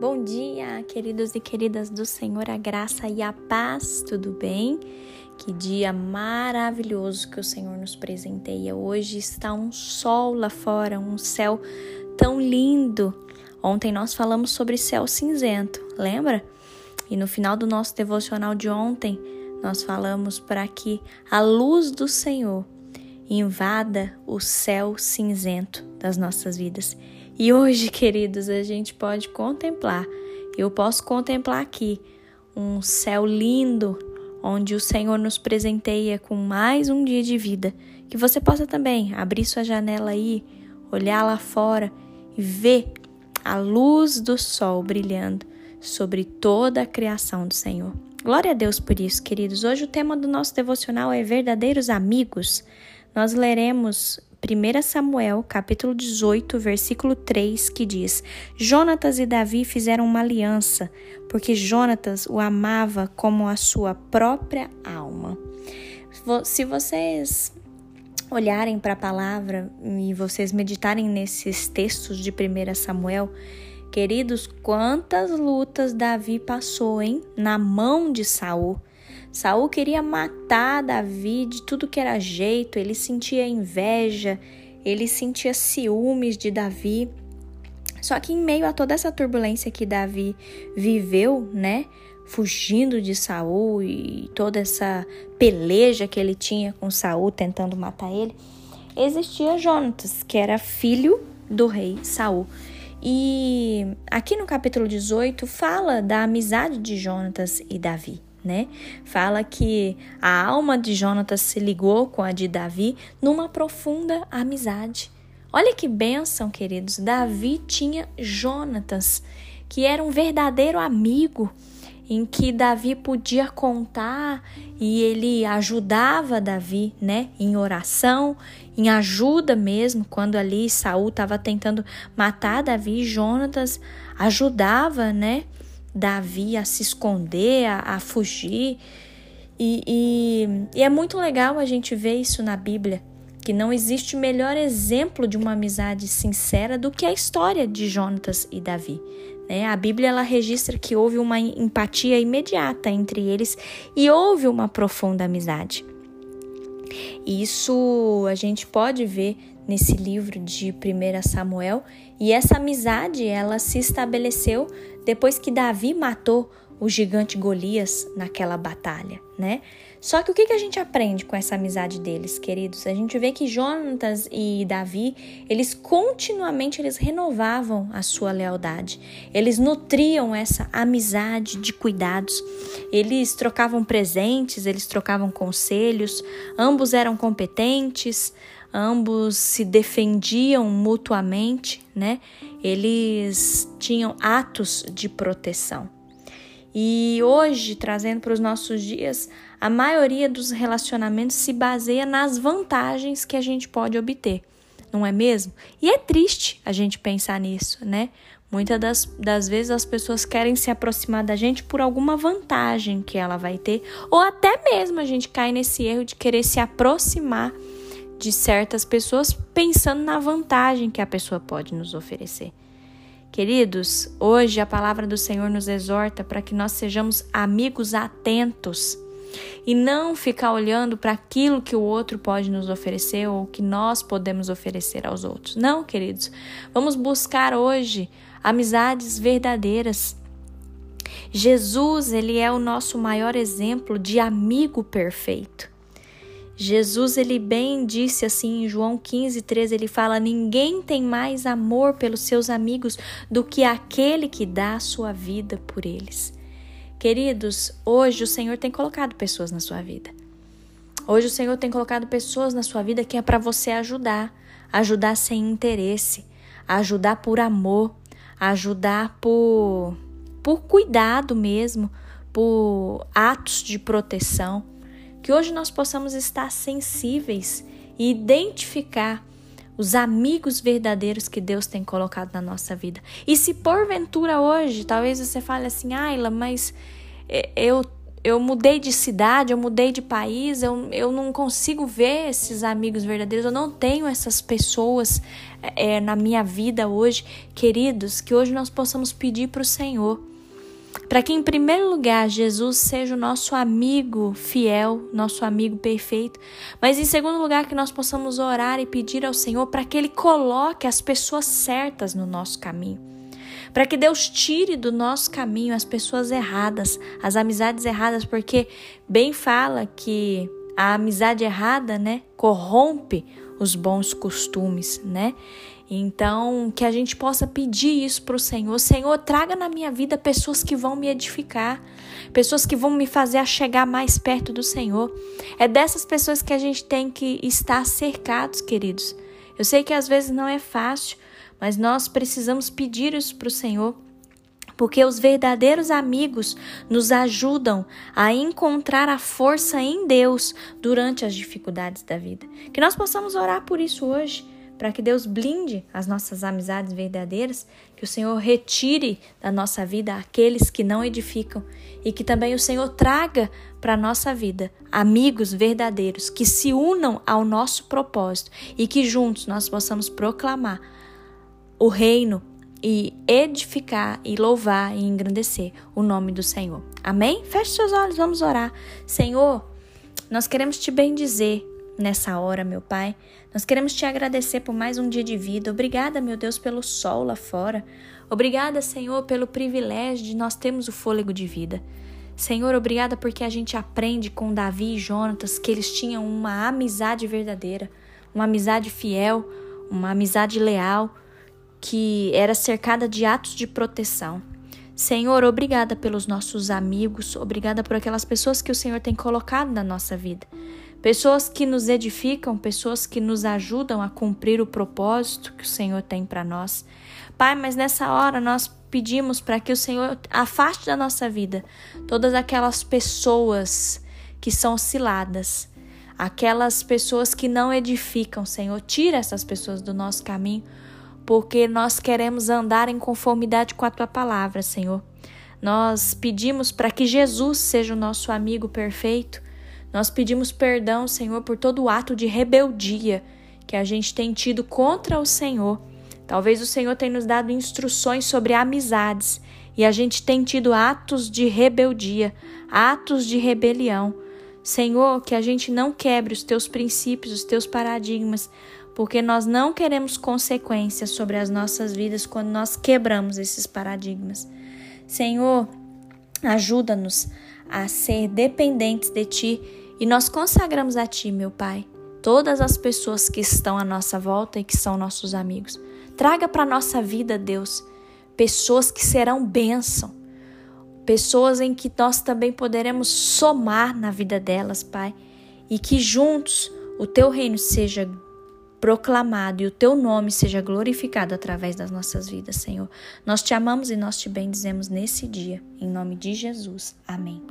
Bom dia, queridos e queridas do Senhor, a graça e a paz, tudo bem? Que dia maravilhoso que o Senhor nos presenteia. Hoje está um sol lá fora, um céu tão lindo. Ontem nós falamos sobre céu cinzento, lembra? E no final do nosso devocional de ontem, nós falamos para que a luz do Senhor invada o céu cinzento das nossas vidas e hoje, queridos, a gente pode contemplar, eu posso contemplar aqui um céu lindo, onde o Senhor nos presenteia com mais um dia de vida. Que você possa também abrir sua janela aí, olhar lá fora e ver a luz do sol brilhando sobre toda a criação do Senhor. Glória a Deus por isso, queridos. Hoje o tema do nosso devocional é verdadeiros amigos. Nós leremos 1 Samuel, capítulo 18, versículo 3, que diz: Jonatas e Davi fizeram uma aliança, porque Jonatas o amava como a sua própria alma. Se vocês olharem para a palavra e vocês meditarem nesses textos de 1 Samuel, queridos, quantas lutas Davi passou, hein? Na mão de Saul. Saul queria matar Davi de tudo que era jeito, ele sentia inveja, ele sentia ciúmes de Davi. Só que em meio a toda essa turbulência que Davi viveu, né, fugindo de Saul e toda essa peleja que ele tinha com Saul tentando matar ele, existia Jonatas, que era filho do rei Saul. E aqui no capítulo 18 fala da amizade de Jonatas e Davi né? Fala que a alma de Jonatas se ligou com a de Davi numa profunda amizade. Olha que bênção, queridos. Davi tinha Jonatas, que era um verdadeiro amigo, em que Davi podia contar e ele ajudava Davi, né, em oração, em ajuda mesmo, quando ali Saul estava tentando matar Davi, Jonatas ajudava, né, Davi a se esconder, a, a fugir. E, e, e é muito legal a gente ver isso na Bíblia, que não existe melhor exemplo de uma amizade sincera do que a história de Jonatas e Davi. Né? A Bíblia ela registra que houve uma empatia imediata entre eles e houve uma profunda amizade. Isso a gente pode ver nesse livro de 1 Samuel, e essa amizade ela se estabeleceu depois que Davi matou o gigante Golias naquela batalha, né? Só que o que, a gente aprende com essa amizade deles, queridos? A gente vê que Jonatas e Davi, eles continuamente eles renovavam a sua lealdade. Eles nutriam essa amizade de cuidados. Eles trocavam presentes, eles trocavam conselhos, ambos eram competentes, ambos se defendiam mutuamente, né? Eles tinham atos de proteção. E hoje, trazendo para os nossos dias, a maioria dos relacionamentos se baseia nas vantagens que a gente pode obter, não é mesmo? E é triste a gente pensar nisso, né? Muitas das, das vezes as pessoas querem se aproximar da gente por alguma vantagem que ela vai ter, ou até mesmo a gente cai nesse erro de querer se aproximar de certas pessoas pensando na vantagem que a pessoa pode nos oferecer. Queridos, hoje a palavra do Senhor nos exorta para que nós sejamos amigos atentos e não ficar olhando para aquilo que o outro pode nos oferecer ou que nós podemos oferecer aos outros. Não, queridos, vamos buscar hoje amizades verdadeiras. Jesus, ele é o nosso maior exemplo de amigo perfeito. Jesus ele bem disse assim em João 15, 13, ele fala: Ninguém tem mais amor pelos seus amigos do que aquele que dá a sua vida por eles. Queridos, hoje o Senhor tem colocado pessoas na sua vida. Hoje o Senhor tem colocado pessoas na sua vida que é para você ajudar, ajudar sem interesse, ajudar por amor, ajudar por por cuidado mesmo, por atos de proteção que hoje nós possamos estar sensíveis e identificar os amigos verdadeiros que Deus tem colocado na nossa vida. E se porventura hoje, talvez você fale assim, Ayla, mas é, eu eu mudei de cidade, eu mudei de país, eu, eu não consigo ver esses amigos verdadeiros, eu não tenho essas pessoas é, na minha vida hoje. Queridos, que hoje nós possamos pedir para o Senhor. Para que, em primeiro lugar, Jesus seja o nosso amigo fiel, nosso amigo perfeito, mas, em segundo lugar, que nós possamos orar e pedir ao Senhor para que Ele coloque as pessoas certas no nosso caminho para que Deus tire do nosso caminho as pessoas erradas, as amizades erradas, porque bem fala que a amizade errada, né, corrompe os bons costumes, né? Então, que a gente possa pedir isso para o Senhor. Senhor, traga na minha vida pessoas que vão me edificar, pessoas que vão me fazer chegar mais perto do Senhor. É dessas pessoas que a gente tem que estar cercados, queridos. Eu sei que às vezes não é fácil, mas nós precisamos pedir isso para o Senhor, porque os verdadeiros amigos nos ajudam a encontrar a força em Deus durante as dificuldades da vida. Que nós possamos orar por isso hoje, para que Deus blinde as nossas amizades verdadeiras, que o Senhor retire da nossa vida aqueles que não edificam e que também o Senhor traga para a nossa vida amigos verdadeiros que se unam ao nosso propósito e que juntos nós possamos proclamar o reino e edificar e louvar e engrandecer o nome do Senhor. Amém? Feche seus olhos, vamos orar. Senhor, nós queremos te bendizer nessa hora, meu Pai. Nós queremos te agradecer por mais um dia de vida. Obrigada, meu Deus, pelo sol lá fora. Obrigada, Senhor, pelo privilégio de nós termos o fôlego de vida. Senhor, obrigada porque a gente aprende com Davi e Jonatas que eles tinham uma amizade verdadeira, uma amizade fiel, uma amizade leal que era cercada de atos de proteção. Senhor, obrigada pelos nossos amigos, obrigada por aquelas pessoas que o Senhor tem colocado na nossa vida. Pessoas que nos edificam, pessoas que nos ajudam a cumprir o propósito que o Senhor tem para nós. Pai, mas nessa hora nós pedimos para que o Senhor afaste da nossa vida todas aquelas pessoas que são osciladas, aquelas pessoas que não edificam, Senhor. Tira essas pessoas do nosso caminho porque nós queremos andar em conformidade com a tua palavra, Senhor. Nós pedimos para que Jesus seja o nosso amigo perfeito. Nós pedimos perdão, Senhor, por todo o ato de rebeldia que a gente tem tido contra o Senhor. Talvez o Senhor tenha nos dado instruções sobre amizades e a gente tem tido atos de rebeldia, atos de rebelião. Senhor, que a gente não quebre os teus princípios, os teus paradigmas, porque nós não queremos consequências sobre as nossas vidas quando nós quebramos esses paradigmas. Senhor, ajuda-nos a ser dependentes de Ti e nós consagramos a Ti, meu Pai, todas as pessoas que estão à nossa volta e que são nossos amigos. Traga para a nossa vida, Deus, pessoas que serão bênção, pessoas em que nós também poderemos somar na vida delas, Pai, e que juntos o Teu reino seja proclamado e o teu nome seja glorificado através das nossas vidas, Senhor. Nós te amamos e nós te bendizemos nesse dia, em nome de Jesus. Amém.